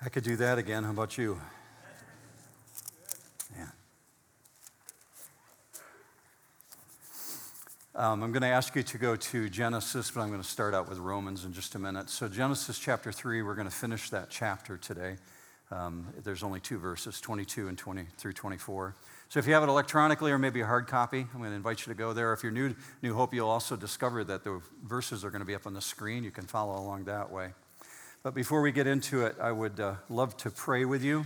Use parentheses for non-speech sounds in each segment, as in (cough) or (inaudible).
I could do that again. How about you? Yeah. Um, I'm going to ask you to go to Genesis, but I'm going to start out with Romans in just a minute. So, Genesis chapter 3, we're going to finish that chapter today. Um, there's only two verses, 22 and 20 through 24. So, if you have it electronically or maybe a hard copy, I'm going to invite you to go there. If you're new, New Hope, you'll also discover that the verses are going to be up on the screen. You can follow along that way. But before we get into it, I would uh, love to pray with you,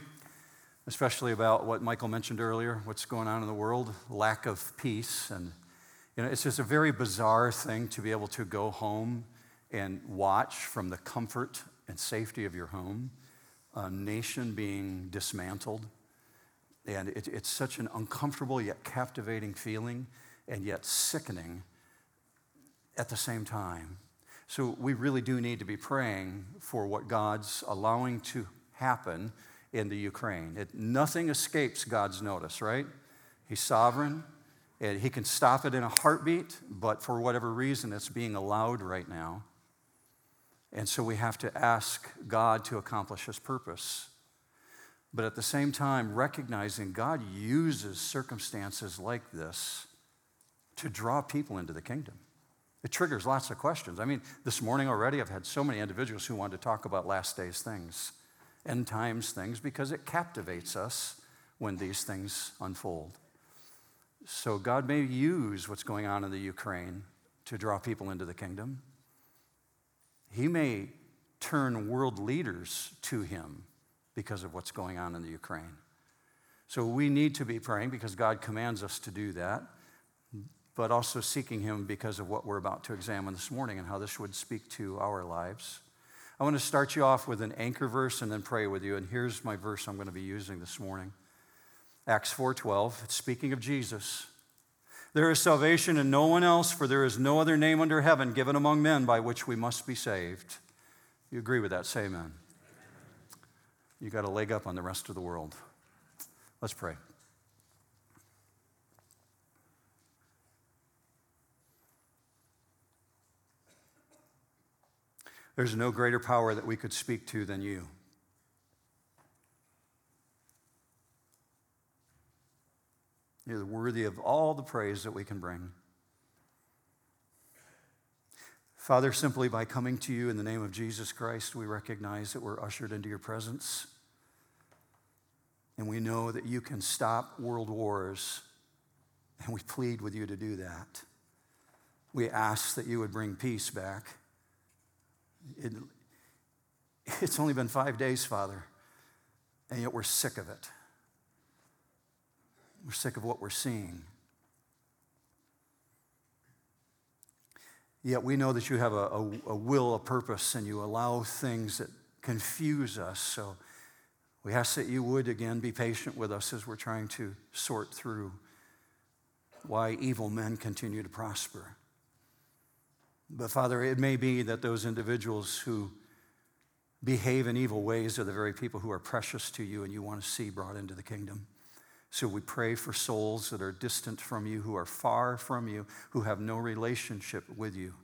especially about what Michael mentioned earlier what's going on in the world, lack of peace. And you know, it's just a very bizarre thing to be able to go home and watch from the comfort and safety of your home a nation being dismantled. And it, it's such an uncomfortable yet captivating feeling and yet sickening at the same time. So we really do need to be praying for what God's allowing to happen in the Ukraine. It, nothing escapes God's notice, right? He's sovereign, and He can stop it in a heartbeat, but for whatever reason, it's being allowed right now. And so we have to ask God to accomplish His purpose. But at the same time, recognizing God uses circumstances like this to draw people into the kingdom. It triggers lots of questions. I mean, this morning already, I've had so many individuals who want to talk about last days things, end times things, because it captivates us when these things unfold. So, God may use what's going on in the Ukraine to draw people into the kingdom. He may turn world leaders to Him because of what's going on in the Ukraine. So, we need to be praying because God commands us to do that but also seeking Him because of what we're about to examine this morning and how this would speak to our lives. I want to start you off with an anchor verse and then pray with you. And here's my verse I'm going to be using this morning. Acts 4:12. It's speaking of Jesus. There is salvation in no one else, for there is no other name under heaven given among men by which we must be saved. You agree with that? Say amen. You got a leg up on the rest of the world. Let's pray. There's no greater power that we could speak to than you. You're worthy of all the praise that we can bring. Father, simply by coming to you in the name of Jesus Christ, we recognize that we're ushered into your presence. And we know that you can stop world wars, and we plead with you to do that. We ask that you would bring peace back. It, it's only been five days, Father, and yet we're sick of it. We're sick of what we're seeing. Yet we know that you have a, a, a, will, a purpose, and you allow things that confuse us. So we ask that you would again be patient with us as we're trying to sort through why evil men continue to prosper. But Father, it may be that those individuals who behave in evil ways are the very people who are precious to you and you want to see brought into the kingdom. So we pray for souls that are distant from you, who are far from you, who have no relationship with you,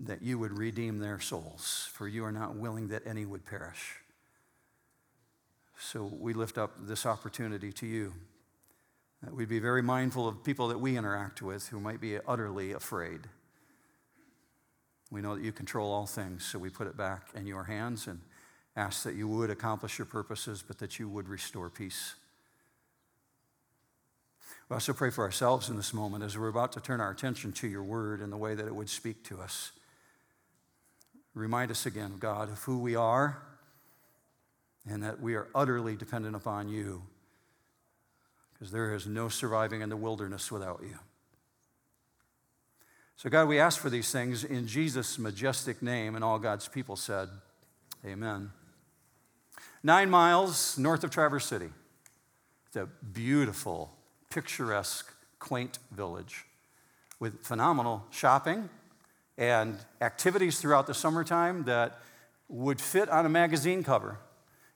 that you would redeem their souls, for you are not willing that any would perish. So we lift up this opportunity to you. That we'd be very mindful of people that we interact with who might be utterly afraid. We know that you control all things, so we put it back in your hands and ask that you would accomplish your purposes, but that you would restore peace. We also pray for ourselves in this moment as we're about to turn our attention to your word in the way that it would speak to us. Remind us again, God, of who we are and that we are utterly dependent upon you because there is no surviving in the wilderness without you. So, God, we ask for these things in Jesus' majestic name, and all God's people said, Amen. Nine miles north of Traverse City. It's a beautiful, picturesque, quaint village with phenomenal shopping and activities throughout the summertime that would fit on a magazine cover.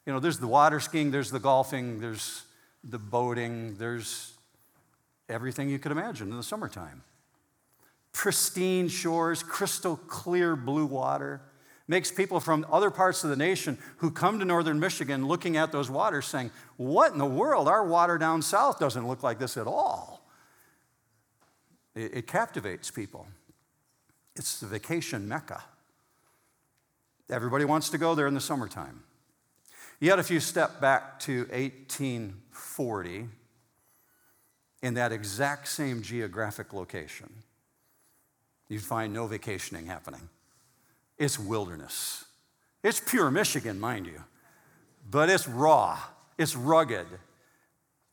You know, there's the water skiing, there's the golfing, there's the boating, there's everything you could imagine in the summertime pristine shores, crystal clear blue water, makes people from other parts of the nation who come to northern Michigan looking at those waters saying, What in the world? Our water down south doesn't look like this at all. It, it captivates people. It's the vacation mecca. Everybody wants to go there in the summertime. Yet, if you step back to 1840, in that exact same geographic location, you'd find no vacationing happening. It's wilderness. It's pure Michigan, mind you, but it's raw, it's rugged,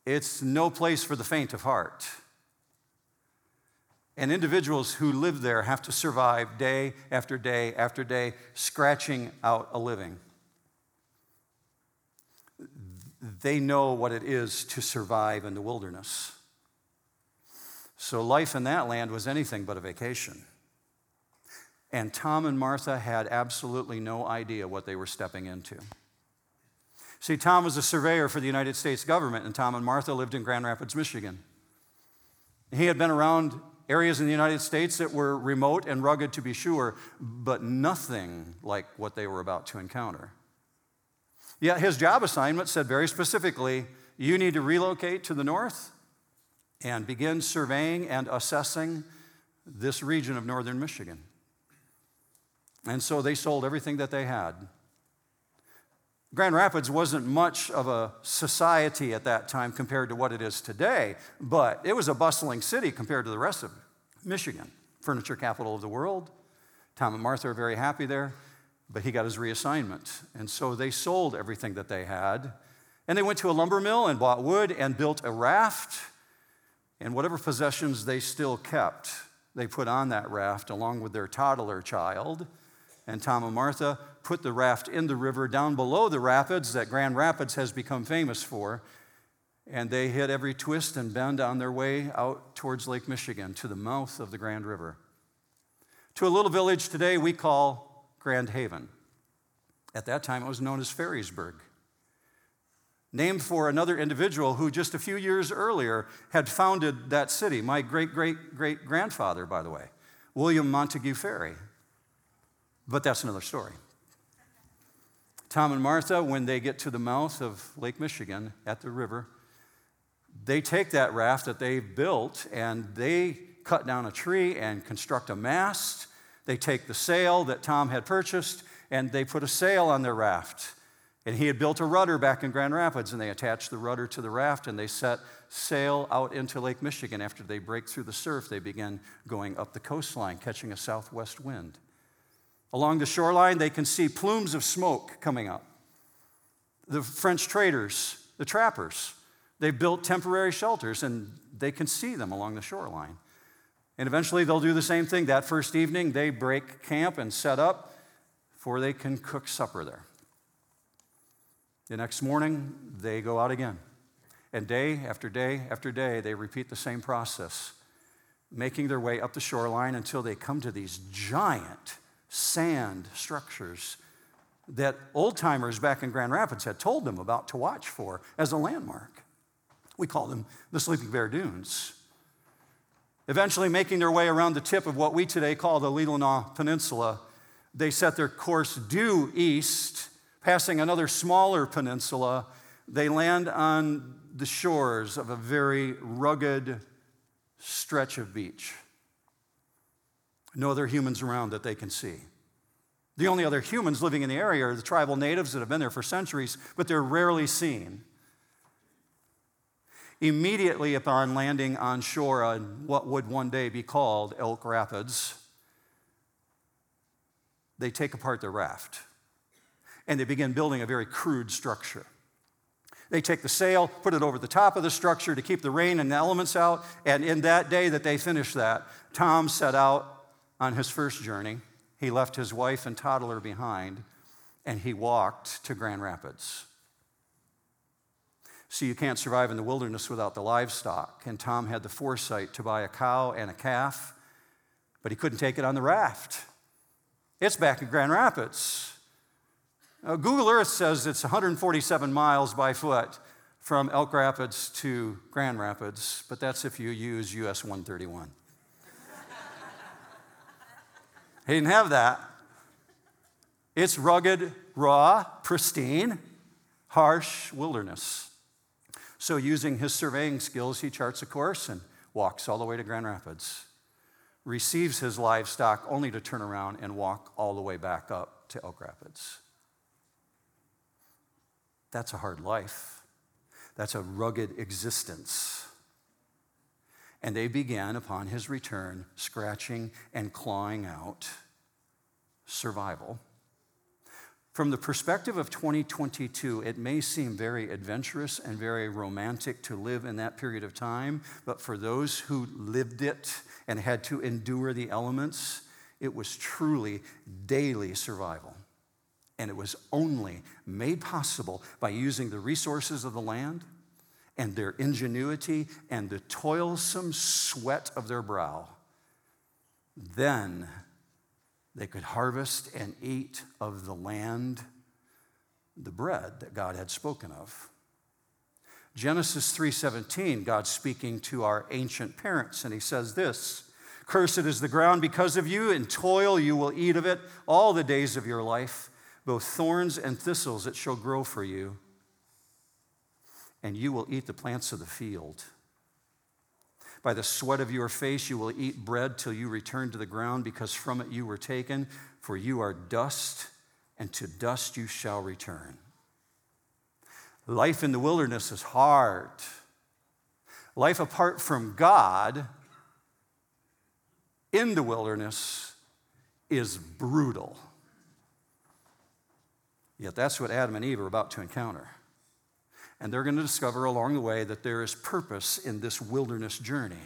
it's no place for the faint of heart. And individuals who live there have to survive day after day after day, scratching out a living. They know what it is to survive in the wilderness. So life in that land was anything but a vacation. And Tom and Martha had absolutely no idea what they were stepping into. See, Tom was a surveyor for the United States government, and Tom and Martha lived in Grand Rapids, Michigan. He had been around areas in the United States that were remote and rugged to be sure, but nothing like what they were about to encounter. Yet his job assignment said very specifically you need to relocate to the north and begin surveying and assessing this region of northern Michigan. And so they sold everything that they had. Grand Rapids wasn't much of a society at that time compared to what it is today, but it was a bustling city compared to the rest of Michigan, furniture capital of the world. Tom and Martha are very happy there, but he got his reassignment. And so they sold everything that they had. And they went to a lumber mill and bought wood and built a raft. And whatever possessions they still kept, they put on that raft along with their toddler child. And Tom and Martha put the raft in the river down below the rapids that Grand Rapids has become famous for. And they hit every twist and bend on their way out towards Lake Michigan to the mouth of the Grand River. To a little village today we call Grand Haven. At that time, it was known as Ferrysburg, named for another individual who just a few years earlier had founded that city. My great great great grandfather, by the way, William Montague Ferry. But that's another story. Tom and Martha, when they get to the mouth of Lake Michigan at the river, they take that raft that they built and they cut down a tree and construct a mast. They take the sail that Tom had purchased and they put a sail on their raft. And he had built a rudder back in Grand Rapids, and they attached the rudder to the raft and they set sail out into Lake Michigan. After they break through the surf, they begin going up the coastline, catching a southwest wind. Along the shoreline, they can see plumes of smoke coming up. The French traders, the trappers, they built temporary shelters and they can see them along the shoreline. And eventually they'll do the same thing. That first evening, they break camp and set up for they can cook supper there. The next morning, they go out again. And day after day after day, they repeat the same process, making their way up the shoreline until they come to these giant sand structures that old timers back in Grand Rapids had told them about to watch for as a landmark. We call them the Sleeping Bear Dunes. Eventually, making their way around the tip of what we today call the Leelanau Peninsula, they set their course due east, passing another smaller peninsula. They land on the shores of a very rugged stretch of beach no other humans around that they can see. The only other humans living in the area are the tribal natives that have been there for centuries, but they're rarely seen. Immediately upon landing on shore on what would one day be called Elk Rapids, they take apart the raft and they begin building a very crude structure. They take the sail, put it over the top of the structure to keep the rain and the elements out, and in that day that they finished that, Tom set out on his first journey, he left his wife and toddler behind and he walked to Grand Rapids. See, you can't survive in the wilderness without the livestock. And Tom had the foresight to buy a cow and a calf, but he couldn't take it on the raft. It's back in Grand Rapids. Now, Google Earth says it's 147 miles by foot from Elk Rapids to Grand Rapids, but that's if you use US 131. He didn't have that. It's rugged, raw, pristine, harsh wilderness. So, using his surveying skills, he charts a course and walks all the way to Grand Rapids, receives his livestock only to turn around and walk all the way back up to Elk Rapids. That's a hard life. That's a rugged existence. And they began, upon his return, scratching and clawing out survival. From the perspective of 2022, it may seem very adventurous and very romantic to live in that period of time, but for those who lived it and had to endure the elements, it was truly daily survival. And it was only made possible by using the resources of the land and their ingenuity and the toilsome sweat of their brow. Then they could harvest and eat of the land, the bread that God had spoken of. Genesis 3:17, God speaking to our ancient parents, and he says this: Cursed is the ground because of you, and toil you will eat of it all the days of your life, both thorns and thistles it shall grow for you, and you will eat the plants of the field. By the sweat of your face you will eat bread till you return to the ground, because from it you were taken, for you are dust, and to dust you shall return. Life in the wilderness is hard. Life apart from God in the wilderness is brutal. Yet that's what Adam and Eve are about to encounter. And they're going to discover along the way that there is purpose in this wilderness journey.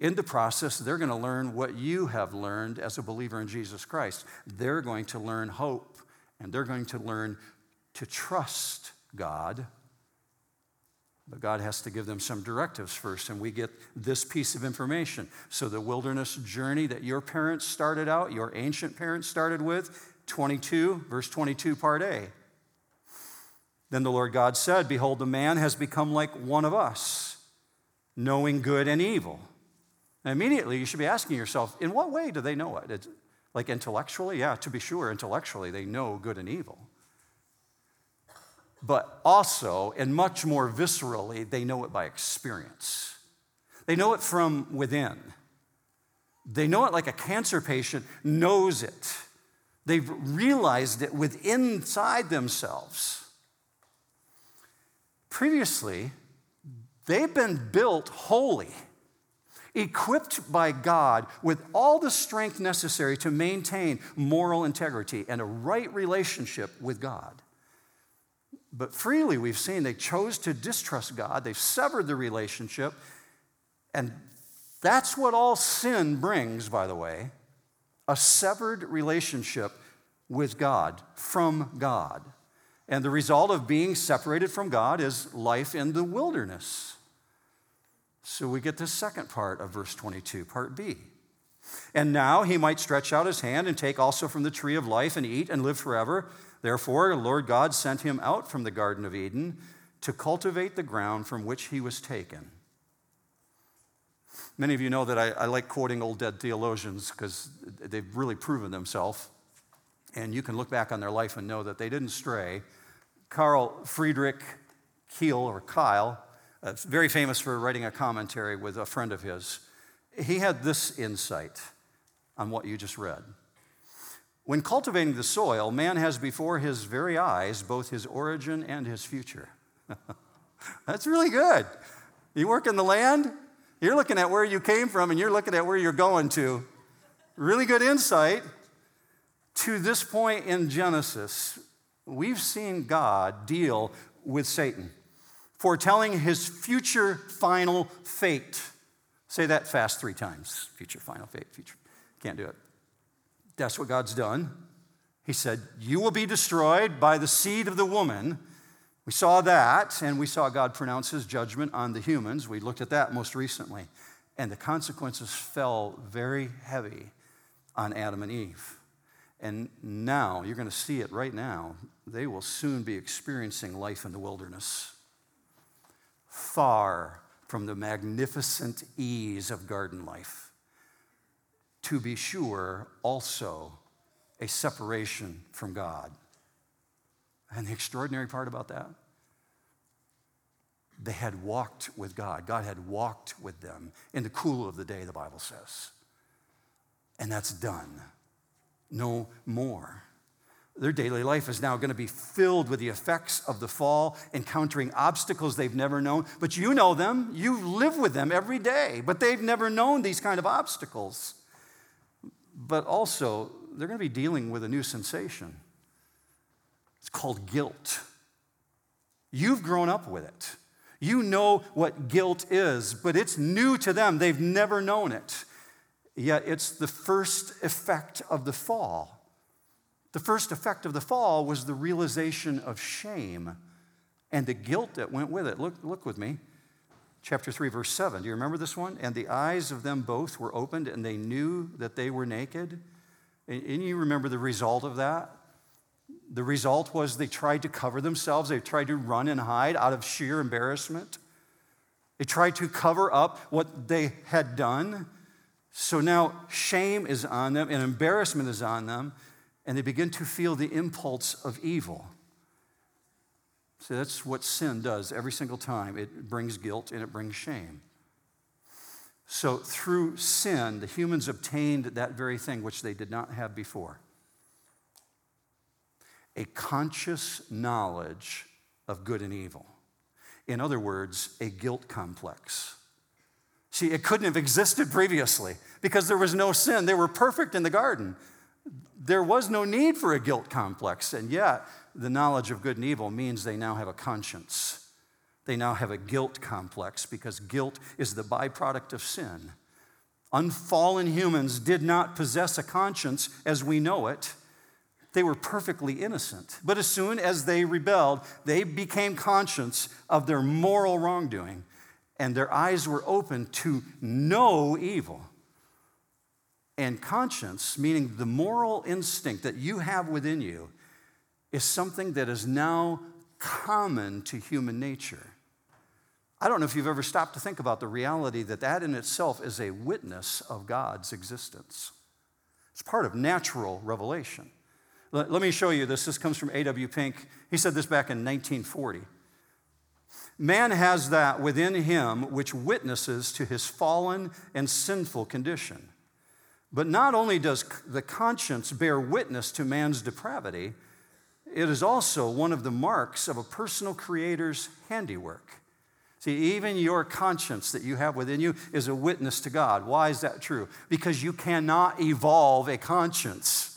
In the process, they're going to learn what you have learned as a believer in Jesus Christ. They're going to learn hope and they're going to learn to trust God. But God has to give them some directives first, and we get this piece of information. So, the wilderness journey that your parents started out, your ancient parents started with, 22, verse 22, part A. Then the Lord God said, Behold, the man has become like one of us, knowing good and evil. Immediately you should be asking yourself, in what way do they know it? It's like intellectually? Yeah, to be sure, intellectually, they know good and evil. But also, and much more viscerally, they know it by experience. They know it from within. They know it like a cancer patient knows it. They've realized it within inside themselves. Previously, they've been built holy, equipped by God with all the strength necessary to maintain moral integrity and a right relationship with God. But freely, we've seen they chose to distrust God, they've severed the relationship, and that's what all sin brings, by the way a severed relationship with God, from God. And the result of being separated from God is life in the wilderness. So we get the second part of verse 22, part B. And now he might stretch out his hand and take also from the tree of life and eat and live forever. Therefore, Lord God sent him out from the Garden of Eden to cultivate the ground from which he was taken. Many of you know that I, I like quoting old dead theologians because they've really proven themselves and you can look back on their life and know that they didn't stray. Carl Friedrich Keil, or Kyle, uh, very famous for writing a commentary with a friend of his, he had this insight on what you just read. When cultivating the soil, man has before his very eyes both his origin and his future. (laughs) That's really good. You work in the land, you're looking at where you came from and you're looking at where you're going to. Really good insight to this point in Genesis, we've seen God deal with Satan, foretelling his future final fate. Say that fast three times future final fate, future. Can't do it. That's what God's done. He said, You will be destroyed by the seed of the woman. We saw that, and we saw God pronounce his judgment on the humans. We looked at that most recently. And the consequences fell very heavy on Adam and Eve. And now, you're going to see it right now, they will soon be experiencing life in the wilderness, far from the magnificent ease of garden life. To be sure, also a separation from God. And the extraordinary part about that, they had walked with God. God had walked with them in the cool of the day, the Bible says. And that's done. No more. Their daily life is now going to be filled with the effects of the fall, encountering obstacles they've never known. But you know them, you live with them every day, but they've never known these kind of obstacles. But also, they're going to be dealing with a new sensation. It's called guilt. You've grown up with it. You know what guilt is, but it's new to them. They've never known it. Yet it's the first effect of the fall. The first effect of the fall was the realization of shame and the guilt that went with it. Look, look with me. Chapter 3, verse 7. Do you remember this one? And the eyes of them both were opened, and they knew that they were naked. And you remember the result of that? The result was they tried to cover themselves, they tried to run and hide out of sheer embarrassment. They tried to cover up what they had done. So now shame is on them and embarrassment is on them and they begin to feel the impulse of evil. See, that's what sin does every single time. It brings guilt and it brings shame. So through sin, the humans obtained that very thing which they did not have before a conscious knowledge of good and evil. In other words, a guilt complex. See, it couldn't have existed previously because there was no sin. They were perfect in the garden there was no need for a guilt complex, and yet the knowledge of good and evil means they now have a conscience. They now have a guilt complex because guilt is the byproduct of sin. Unfallen humans did not possess a conscience as we know it. They were perfectly innocent. But as soon as they rebelled, they became conscious of their moral wrongdoing, and their eyes were open to know evil. And conscience, meaning the moral instinct that you have within you, is something that is now common to human nature. I don't know if you've ever stopped to think about the reality that that in itself is a witness of God's existence. It's part of natural revelation. Let, let me show you this. This comes from A.W. Pink. He said this back in 1940. Man has that within him which witnesses to his fallen and sinful condition. But not only does the conscience bear witness to man's depravity, it is also one of the marks of a personal creator's handiwork. See, even your conscience that you have within you is a witness to God. Why is that true? Because you cannot evolve a conscience.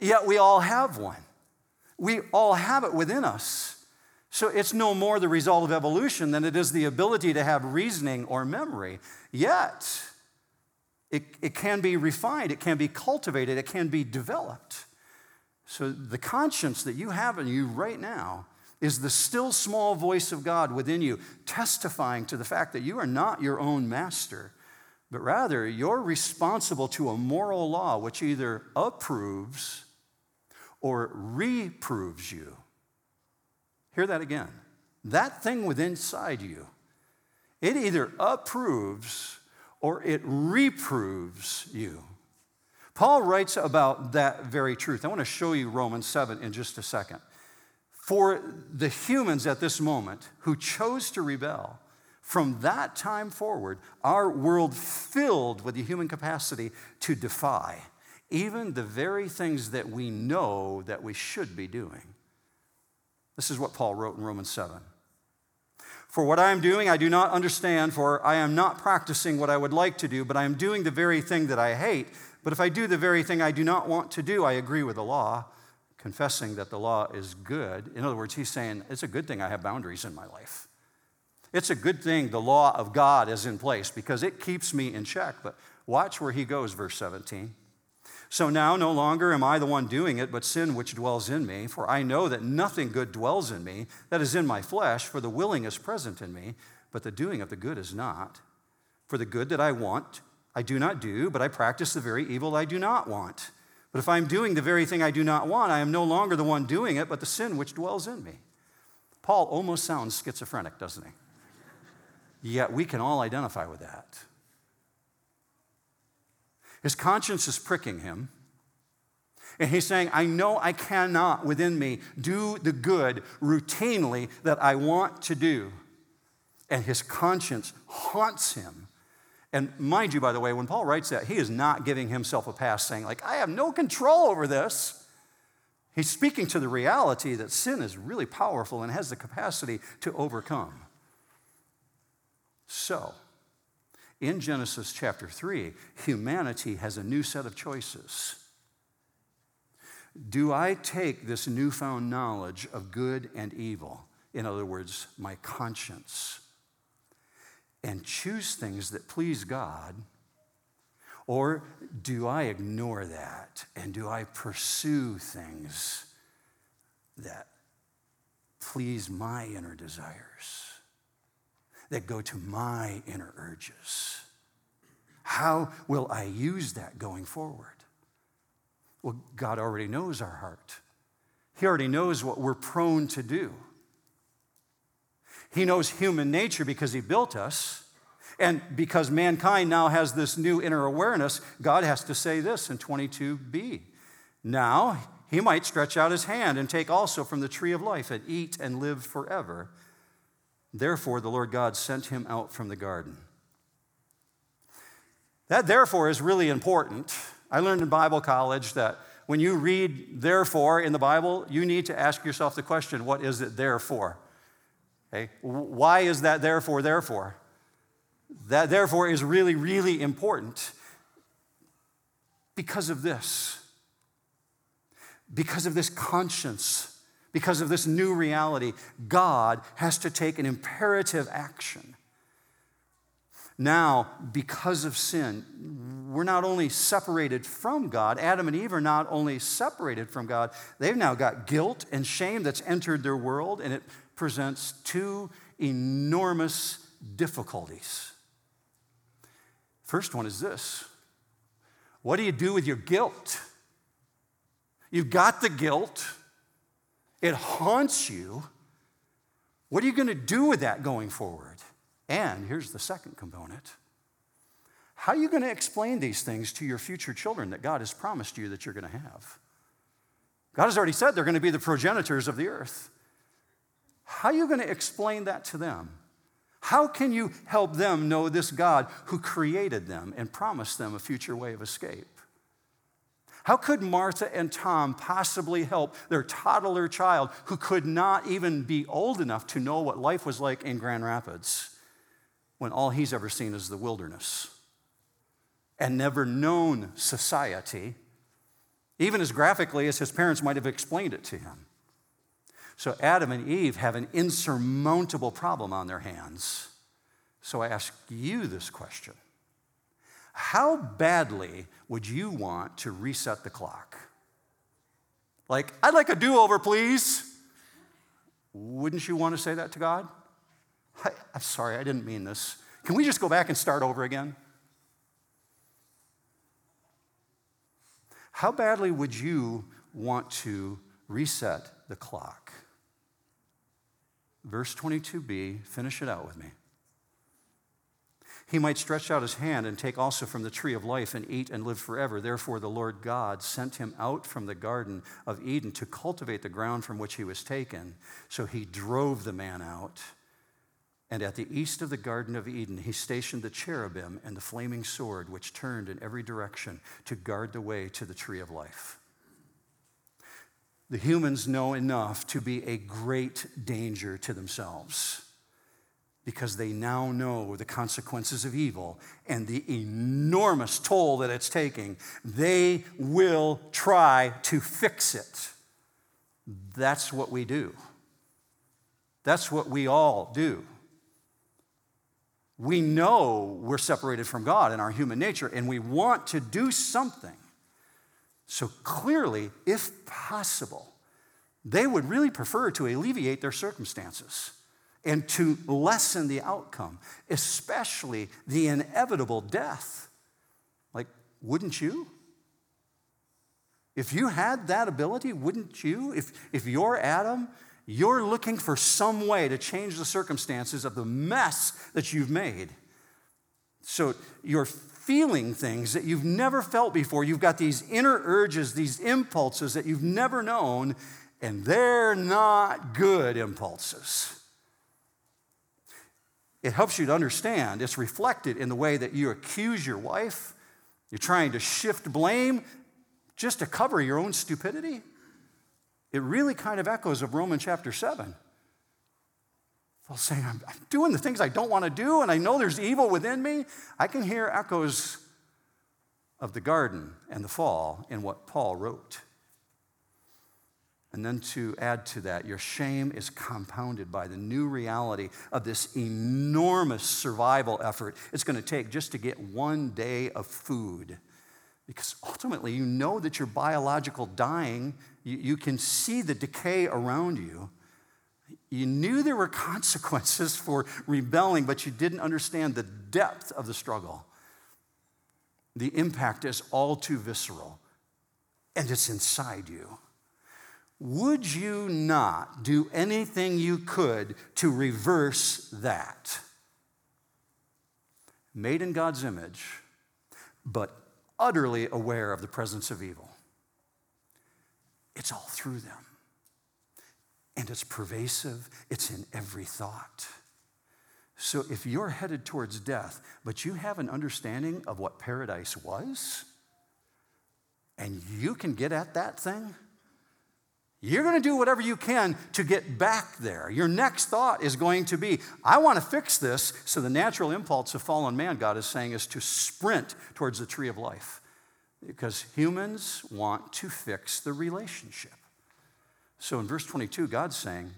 Yet we all have one. We all have it within us. So it's no more the result of evolution than it is the ability to have reasoning or memory. Yet, it, it can be refined, it can be cultivated, it can be developed. So the conscience that you have in you right now is the still small voice of God within you, testifying to the fact that you are not your own master, but rather you're responsible to a moral law which either approves or reproves you. Hear that again. That thing within inside you, it either approves or it reproves you. Paul writes about that very truth. I want to show you Romans 7 in just a second. For the humans at this moment who chose to rebel, from that time forward, our world filled with the human capacity to defy even the very things that we know that we should be doing. This is what Paul wrote in Romans 7. For what I am doing, I do not understand, for I am not practicing what I would like to do, but I am doing the very thing that I hate. But if I do the very thing I do not want to do, I agree with the law, confessing that the law is good. In other words, he's saying, it's a good thing I have boundaries in my life. It's a good thing the law of God is in place because it keeps me in check. But watch where he goes, verse 17. So now no longer am I the one doing it, but sin which dwells in me. For I know that nothing good dwells in me, that is in my flesh, for the willing is present in me, but the doing of the good is not. For the good that I want, I do not do, but I practice the very evil I do not want. But if I'm doing the very thing I do not want, I am no longer the one doing it, but the sin which dwells in me. Paul almost sounds schizophrenic, doesn't he? Yet we can all identify with that. His conscience is pricking him. And he's saying, I know I cannot within me do the good routinely that I want to do. And his conscience haunts him. And mind you, by the way, when Paul writes that, he is not giving himself a pass saying, like, I have no control over this. He's speaking to the reality that sin is really powerful and has the capacity to overcome. So, in Genesis chapter 3, humanity has a new set of choices. Do I take this newfound knowledge of good and evil, in other words, my conscience, and choose things that please God? Or do I ignore that and do I pursue things that please my inner desires, that go to my inner urges? How will I use that going forward? Well, God already knows our heart. He already knows what we're prone to do. He knows human nature because He built us. And because mankind now has this new inner awareness, God has to say this in 22b. Now, He might stretch out His hand and take also from the tree of life and eat and live forever. Therefore, the Lord God sent him out from the garden. That therefore is really important I learned in Bible college that when you read therefore in the Bible, you need to ask yourself the question what is it there for? Okay? Why is that therefore, therefore? That therefore is really, really important because of this. Because of this conscience, because of this new reality, God has to take an imperative action. Now, because of sin, we're not only separated from God, Adam and Eve are not only separated from God, they've now got guilt and shame that's entered their world, and it presents two enormous difficulties. First one is this What do you do with your guilt? You've got the guilt, it haunts you. What are you going to do with that going forward? And here's the second component how are you going to explain these things to your future children that God has promised you that you're going to have? God has already said they're going to be the progenitors of the earth. How are you going to explain that to them? How can you help them know this God who created them and promised them a future way of escape? How could Martha and Tom possibly help their toddler child who could not even be old enough to know what life was like in Grand Rapids when all he's ever seen is the wilderness? and never known society, even as graphically as his parents might have explained it to him. So Adam and Eve have an insurmountable problem on their hands. So I ask you this question How badly would you want to reset the clock? Like, I'd like a do over, please. Wouldn't you want to say that to God? I, am sorry, I didn't mean this. Can we just go back and start over again? How badly would you want to reset the clock? Verse 22b, finish it out with me. He might stretch out his hand and take also from the tree of life and eat and live forever. Therefore, the Lord God sent him out from the Garden of Eden to cultivate the ground from which he was taken. So he drove the man out and at the east of the Garden of Eden, he stationed the cherubim and the flaming sword, which turned in every direction to guard the way to the tree of life. The humans know enough to be a great danger to themselves because they now know the consequences of evil and the enormous toll that it's taking. They will try to fix it. That's what we do. That's what we all do we know we're separated from God in our human nature and we want to do something. So clearly, if possible, they would really prefer to alleviate their circumstances and to lessen the outcome, especially the inevitable death. Like, wouldn't you? If you had that ability, wouldn't you? If, if you're Adam you're looking for some way to change the circumstances of the mess that you've made. So, you're feeling things that you've never felt before. You've got these inner urges, these impulses that you've never known, and they're not good impulses. It helps you to understand. It's reflected in the way that you accuse your wife. You're trying to shift blame just to cover your own stupidity. It really kind of echoes of Romans chapter 7. Paul saying, I'm, I'm doing the things I don't want to do, and I know there's evil within me. I can hear echoes of the garden and the fall in what Paul wrote. And then to add to that, your shame is compounded by the new reality of this enormous survival effort it's going to take just to get one day of food. Because ultimately, you know that you're biological dying, you, you can see the decay around you. You knew there were (laughs) consequences for rebelling, but you didn't understand the depth of the struggle. The impact is all too visceral, and it's inside you. Would you not do anything you could to reverse that? Made in God's image, but utterly aware of the presence of evil. It's all through them. And it's pervasive, it's in every thought. So if you're headed towards death, but you have an understanding of what paradise was, and you can get at that thing, you're going to do whatever you can to get back there. Your next thought is going to be, I want to fix this. So, the natural impulse of fallen man, God is saying, is to sprint towards the tree of life. Because humans want to fix the relationship. So in verse 22, God's saying,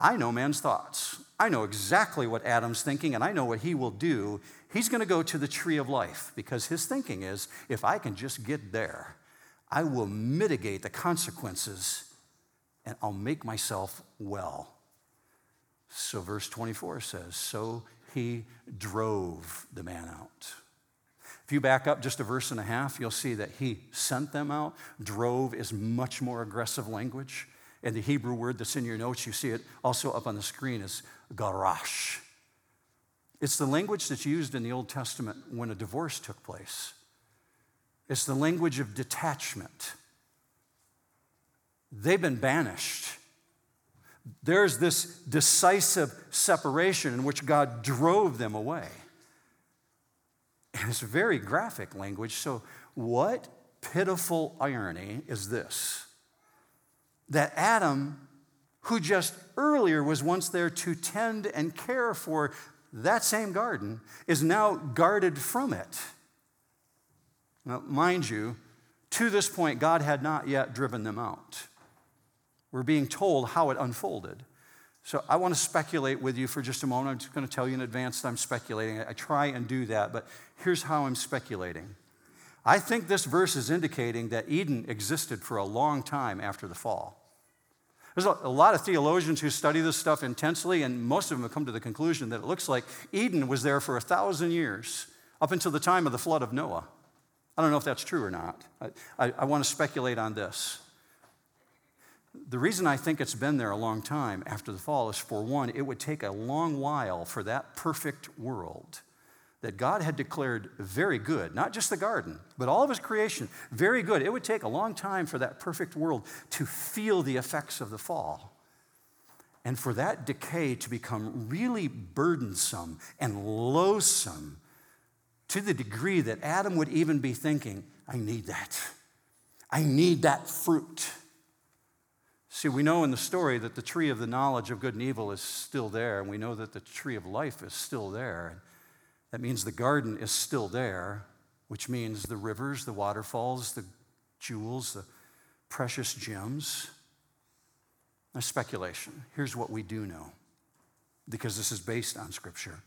I know man's thoughts. I know exactly what Adam's thinking, and I know what he will do. He's going to go to the tree of life because his thinking is if I can just get there, I will mitigate the consequences and I'll make myself well. So, verse 24 says, So he drove the man out. If you back up just a verse and a half, you'll see that he sent them out. Drove is much more aggressive language. And the Hebrew word that's in your notes, you see it also up on the screen, is garash. It's the language that's used in the Old Testament when a divorce took place. It's the language of detachment. They've been banished. There's this decisive separation in which God drove them away. And it's very graphic language. So, what pitiful irony is this? that Adam, who just earlier was once there to tend and care for that same garden, is now guarded from it. Now, mind you, to this point, God had not yet driven them out. We're being told how it unfolded. So I want to speculate with you for just a moment. I'm just going to tell you in advance that I'm speculating. I try and do that, but here's how I'm speculating. I think this verse is indicating that Eden existed for a long time after the fall. There's a lot of theologians who study this stuff intensely, and most of them have come to the conclusion that it looks like Eden was there for a thousand years, up until the time of the flood of Noah. I don't know if that's true or not. I, I, I want to speculate on this. The reason I think it's been there a long time after the fall is for one, it would take a long while for that perfect world that God had declared very good, not just the garden, but all of his creation, very good. It would take a long time for that perfect world to feel the effects of the fall. And for that decay to become really burdensome and loathsome to the degree that Adam would even be thinking, I need that. I need that fruit. See, we know in the story that the tree of the knowledge of good and evil is still there, and we know that the tree of life is still there. That means the garden is still there, which means the rivers, the waterfalls, the jewels, the precious gems. Now, speculation. Here's what we do know, because this is based on Scripture.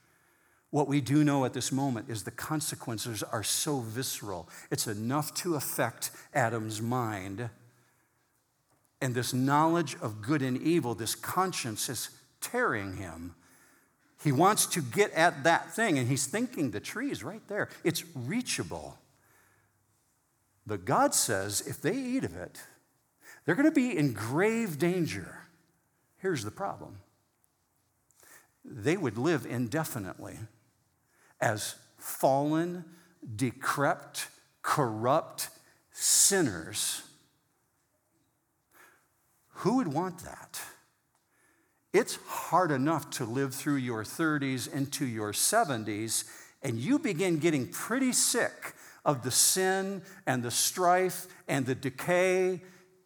What we do know at this moment is the consequences are so visceral. It's enough to affect Adam's mind. And this knowledge of good and evil, this conscience, is tearing him he wants to get at that thing, and he's thinking the tree is right there. It's reachable. But God says if they eat of it, they're going to be in grave danger. Here's the problem they would live indefinitely as fallen, decrepit, corrupt sinners. Who would want that? It's hard enough to live through your 30s into your 70s, and you begin getting pretty sick of the sin and the strife and the decay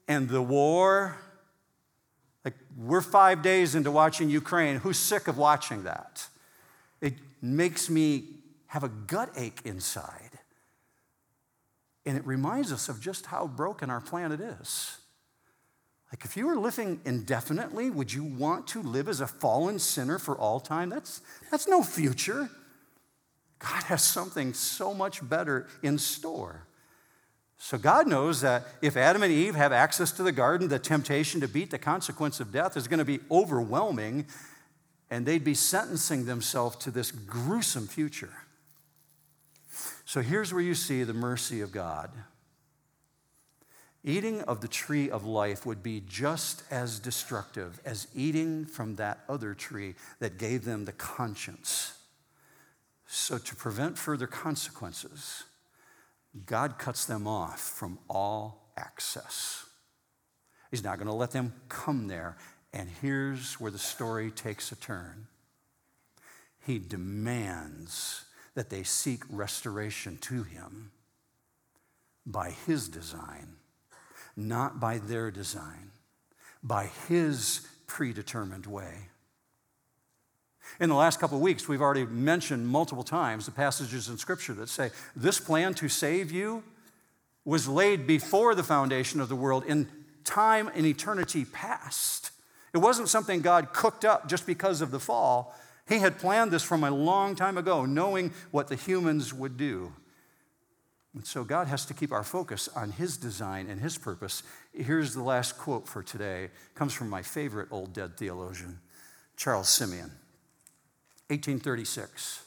and the war. Like, we're five days into watching Ukraine. Who's sick of watching that? It makes me have a gut ache inside. And it reminds us of just how broken our planet is. Like, if you were living indefinitely, would you want to live as a fallen sinner for all time? That's, that's no future. God has something so much better in store. So, God knows that if Adam and Eve have access to the garden, the temptation to beat the consequence of death is going to be overwhelming, and they'd be sentencing themselves to this gruesome future. So, here's where you see the mercy of God. Eating of the tree of life would be just as destructive as eating from that other tree that gave them the conscience. So, to prevent further consequences, God cuts them off from all access. He's not going to let them come there. And here's where the story takes a turn He demands that they seek restoration to Him by His design not by their design, by His predetermined way. In the last couple of weeks, we've already mentioned multiple times the passages in Scripture that say this plan to save you was laid before the foundation of the world in time and eternity past. It wasn't something God cooked up just because of the fall. He had planned this from a long time ago, knowing what the humans would do. And so God has to keep our focus on His design and His purpose. Here's the last quote for today. It comes from my favorite old dead theologian, Charles Simeon, 1836.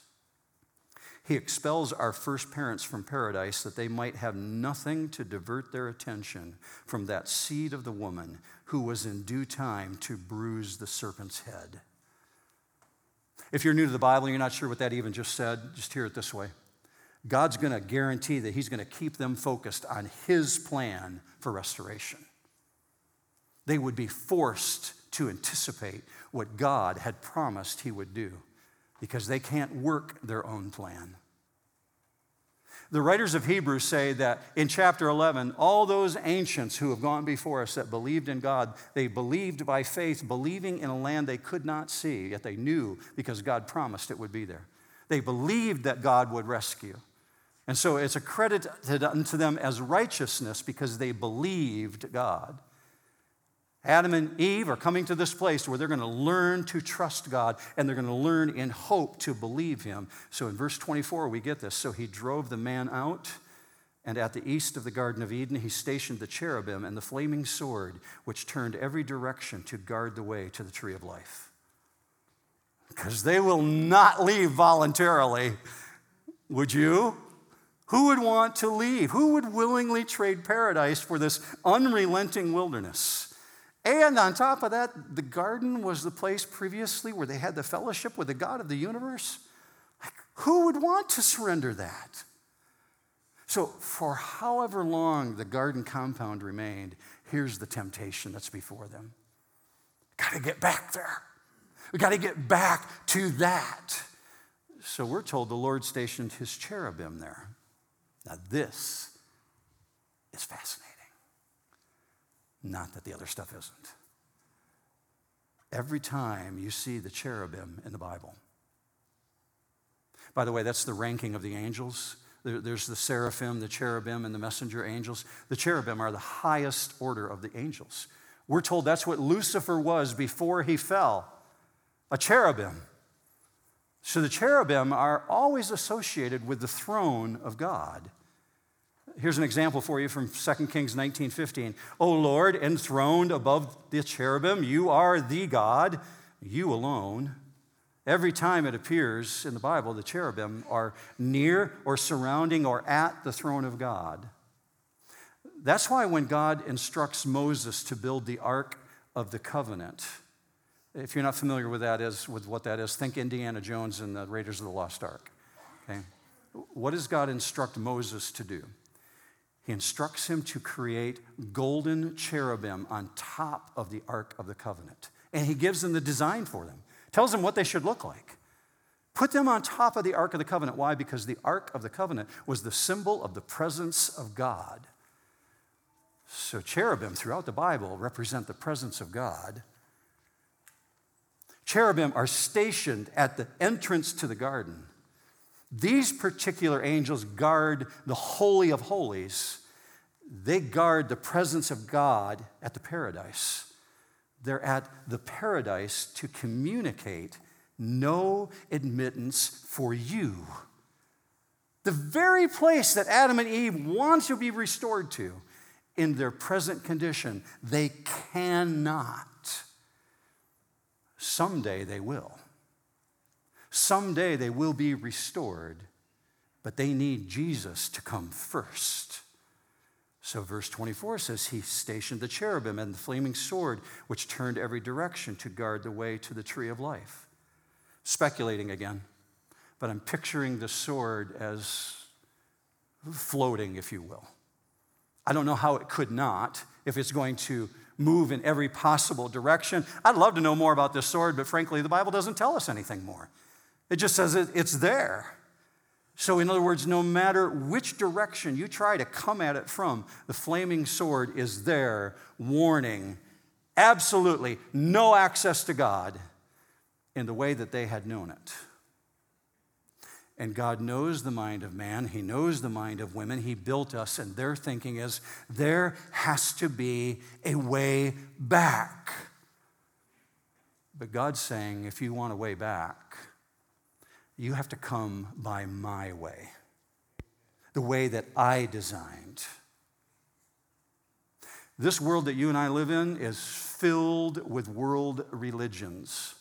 He expels our first parents from paradise that they might have nothing to divert their attention from that seed of the woman who was in due time to bruise the serpent's head. If you're new to the Bible and you're not sure what that even just said, just hear it this way. God's going to guarantee that He's going to keep them focused on His plan for restoration. They would be forced to anticipate what God had promised He would do because they can't work their own plan. The writers of Hebrews say that in chapter 11, all those ancients who have gone before us that believed in God, they believed by faith, believing in a land they could not see, yet they knew because God promised it would be there. They believed that God would rescue. And so it's accredited unto them as righteousness because they believed God. Adam and Eve are coming to this place where they're going to learn to trust God and they're going to learn in hope to believe Him. So in verse 24, we get this. So he drove the man out, and at the east of the Garden of Eden, he stationed the cherubim and the flaming sword, which turned every direction to guard the way to the tree of life. Because they will not leave voluntarily. Would you? Who would want to leave? Who would willingly trade paradise for this unrelenting wilderness? And on top of that, the garden was the place previously where they had the fellowship with the God of the universe. Like, who would want to surrender that? So, for however long the garden compound remained, here's the temptation that's before them. Got to get back there. We got to get back to that. So, we're told the Lord stationed his cherubim there. Now, this is fascinating. Not that the other stuff isn't. Every time you see the cherubim in the Bible, by the way, that's the ranking of the angels. There's the seraphim, the cherubim, and the messenger angels. The cherubim are the highest order of the angels. We're told that's what Lucifer was before he fell a cherubim. So the cherubim are always associated with the throne of God. Here's an example for you from 2 Kings 19:15. O Lord, enthroned above the cherubim, you are the God, you alone. Every time it appears in the Bible, the cherubim are near or surrounding or at the throne of God. That's why when God instructs Moses to build the Ark of the Covenant, if you're not familiar with that is with what that is, think Indiana Jones and the Raiders of the Lost Ark. Okay? what does God instruct Moses to do? He instructs him to create golden cherubim on top of the Ark of the Covenant. And he gives them the design for them, tells them what they should look like. Put them on top of the Ark of the Covenant. Why? Because the Ark of the Covenant was the symbol of the presence of God. So, cherubim throughout the Bible represent the presence of God. Cherubim are stationed at the entrance to the garden. These particular angels guard the Holy of Holies. They guard the presence of God at the paradise. They're at the paradise to communicate no admittance for you. The very place that Adam and Eve want to be restored to in their present condition, they cannot. Someday they will. Someday they will be restored, but they need Jesus to come first. So, verse 24 says, He stationed the cherubim and the flaming sword, which turned every direction to guard the way to the tree of life. Speculating again, but I'm picturing the sword as floating, if you will. I don't know how it could not, if it's going to move in every possible direction. I'd love to know more about this sword, but frankly, the Bible doesn't tell us anything more. It just says it, it's there. So, in other words, no matter which direction you try to come at it from, the flaming sword is there, warning absolutely no access to God in the way that they had known it. And God knows the mind of man, He knows the mind of women. He built us, and their thinking is there has to be a way back. But God's saying, if you want a way back, you have to come by my way, the way that I designed. This world that you and I live in is filled with world religions.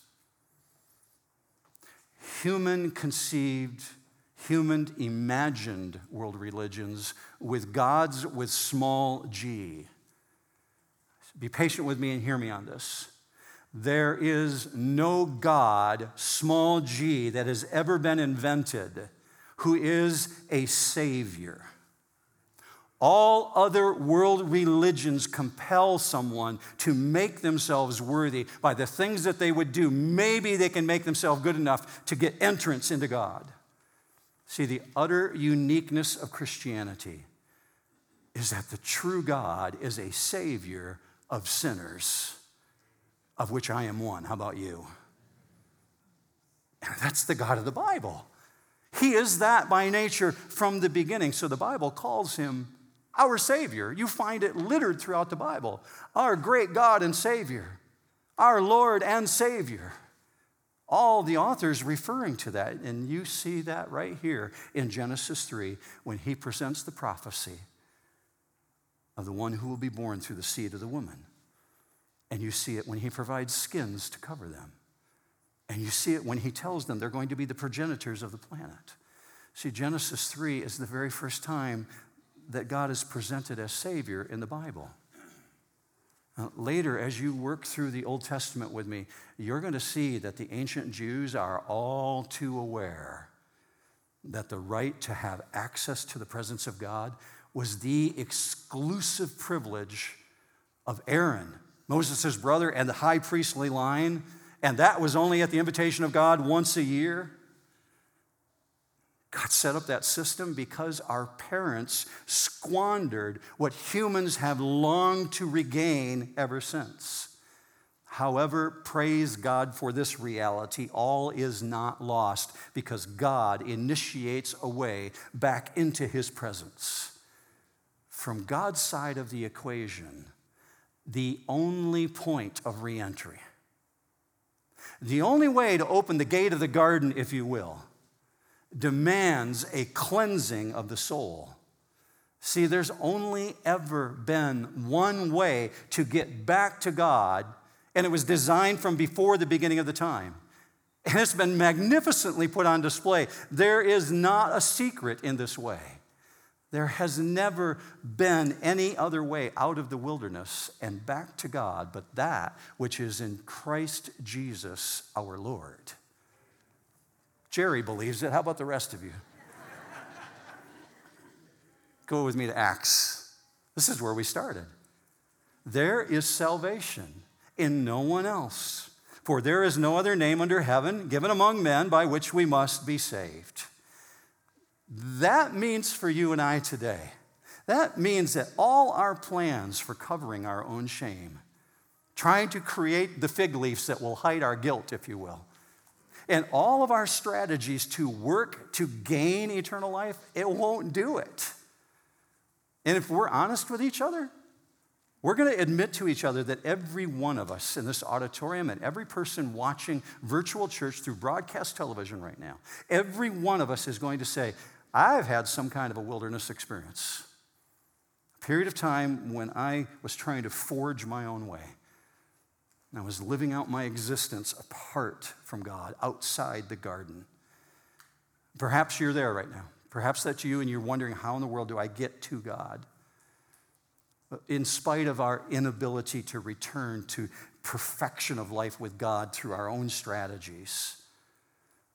Human conceived, human imagined world religions with gods with small g. Be patient with me and hear me on this. There is no God, small g, that has ever been invented who is a savior. All other world religions compel someone to make themselves worthy by the things that they would do. Maybe they can make themselves good enough to get entrance into God. See, the utter uniqueness of Christianity is that the true God is a savior of sinners of which I am one. How about you? And that's the God of the Bible. He is that by nature from the beginning. So the Bible calls him our Savior. You find it littered throughout the Bible. Our great God and Savior, our Lord and Savior. All the authors referring to that. And you see that right here in Genesis 3 when he presents the prophecy of the one who will be born through the seed of the woman. And you see it when he provides skins to cover them. And you see it when he tells them they're going to be the progenitors of the planet. See, Genesis 3 is the very first time that God is presented as Savior in the Bible. Uh, later, as you work through the Old Testament with me, you're going to see that the ancient Jews are all too aware that the right to have access to the presence of God was the exclusive privilege of Aaron Moses' brother, and the high priestly line, and that was only at the invitation of God once a year. God set up that system because our parents squandered what humans have longed to regain ever since. However, praise God for this reality. All is not lost because God initiates a way back into his presence. From God's side of the equation, the only point of reentry. The only way to open the gate of the garden, if you will, demands a cleansing of the soul. See, there's only ever been one way to get back to God, and it was designed from before the beginning of the time. And it's been magnificently put on display. There is not a secret in this way. There has never been any other way out of the wilderness and back to God but that which is in Christ Jesus our Lord. Jerry believes it. How about the rest of you? (laughs) Go with me to Acts. This is where we started. There is salvation in no one else. For there is no other name under heaven given among men by which we must be saved. That means for you and I today, that means that all our plans for covering our own shame, trying to create the fig leaves that will hide our guilt, if you will, and all of our strategies to work to gain eternal life, it won't do it. And if we're honest with each other, we're going to admit to each other that every one of us in this auditorium and every person watching virtual church through broadcast television right now, every one of us is going to say, I've had some kind of a wilderness experience. A period of time when I was trying to forge my own way. And I was living out my existence apart from God, outside the garden. Perhaps you're there right now. Perhaps that's you and you're wondering, how in the world do I get to God? in spite of our inability to return to perfection of life with God through our own strategies,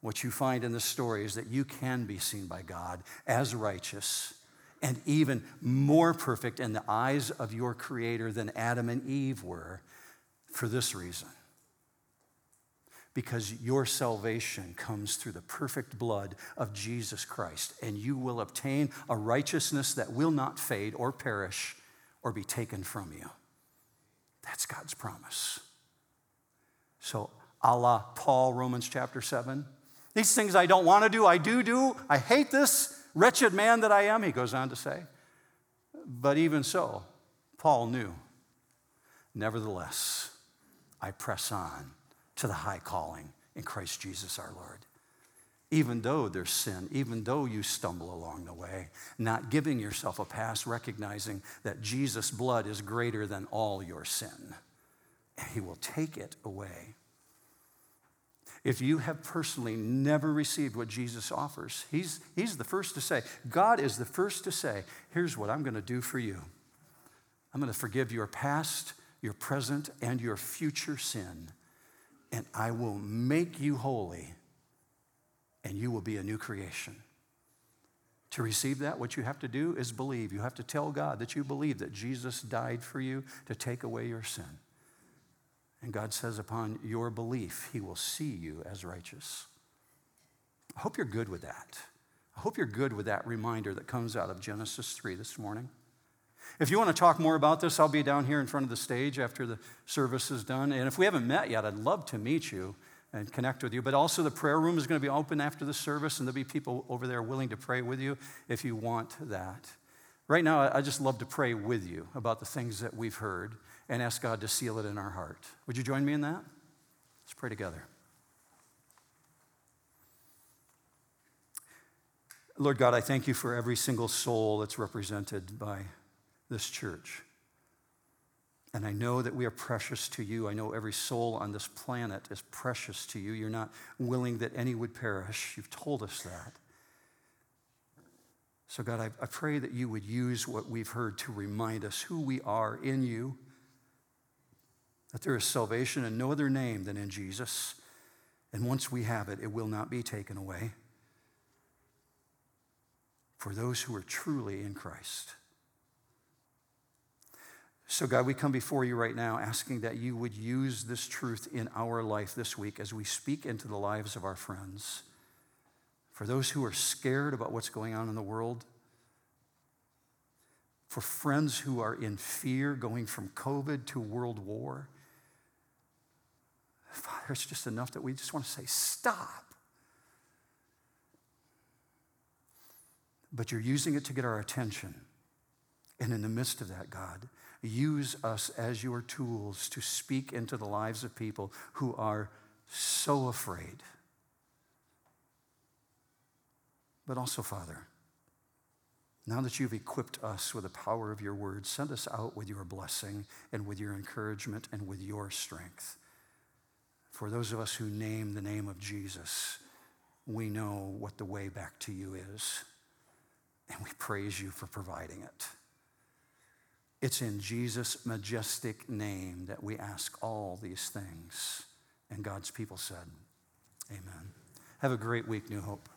what you find in the story is that you can be seen by God as righteous and even more perfect in the eyes of your Creator than Adam and Eve were for this reason. Because your salvation comes through the perfect blood of Jesus Christ, and you will obtain a righteousness that will not fade or perish or be taken from you. That's God's promise. So, a la Paul, Romans chapter 7. These things I don't want to do, I do do. I hate this wretched man that I am, he goes on to say. But even so, Paul knew. Nevertheless, I press on to the high calling in Christ Jesus our Lord even though there's sin, even though you stumble along the way, not giving yourself a pass, recognizing that Jesus' blood is greater than all your sin. And he will take it away. If you have personally never received what Jesus offers, he's, he's the first to say, God is the first to say, here's what I'm going to do for you. I'm going to forgive your past, your present, and your future sin, and I will make you holy and you will be a new creation. To receive that, what you have to do is believe. You have to tell God that you believe that Jesus died for you to take away your sin. And God says, upon your belief, He will see you as righteous. I hope you're good with that. I hope you're good with that reminder that comes out of Genesis 3 this morning. If you want to talk more about this, I'll be down here in front of the stage after the service is done. And if we haven't met yet, I'd love to meet you and connect with you. But also, the prayer room is going to be open after the service, and there'll be people over there willing to pray with you if you want that. Right now, I just love to pray with you about the things that we've heard and ask God to seal it in our heart. Would you join me in that? Let's pray together. Lord God, I thank you for every single soul that's represented by this church. And I know that we are precious to you. I know every soul on this planet is precious to you. You're not willing that any would perish. You've told us that. So, God, I, I, pray that you would use what we've heard to remind us who we are in you, that there is salvation in no other name than in Jesus. And once we have it, it will not be taken away for those who are truly in Christ. So, God, we come before you right now asking that you would use this truth in our life this week as we speak into the lives of our friends. For those who are scared about what's going on in the world, for friends who are in fear going from COVID to world war, Father, it's just enough that we just want to say, stop. But you're using it to get our attention. And in the midst of that, God, use us as your tools to speak into the lives of people who are so afraid. But also, Father, now that you've equipped us with the power of your word, send us out with your blessing and with your encouragement and with your strength. For those of us who name the name of Jesus, we know what the way back to you is, and we praise you for providing it. It's in Jesus' majestic name that we ask all these things. And God's people said, Amen. Have a great week, New Hope.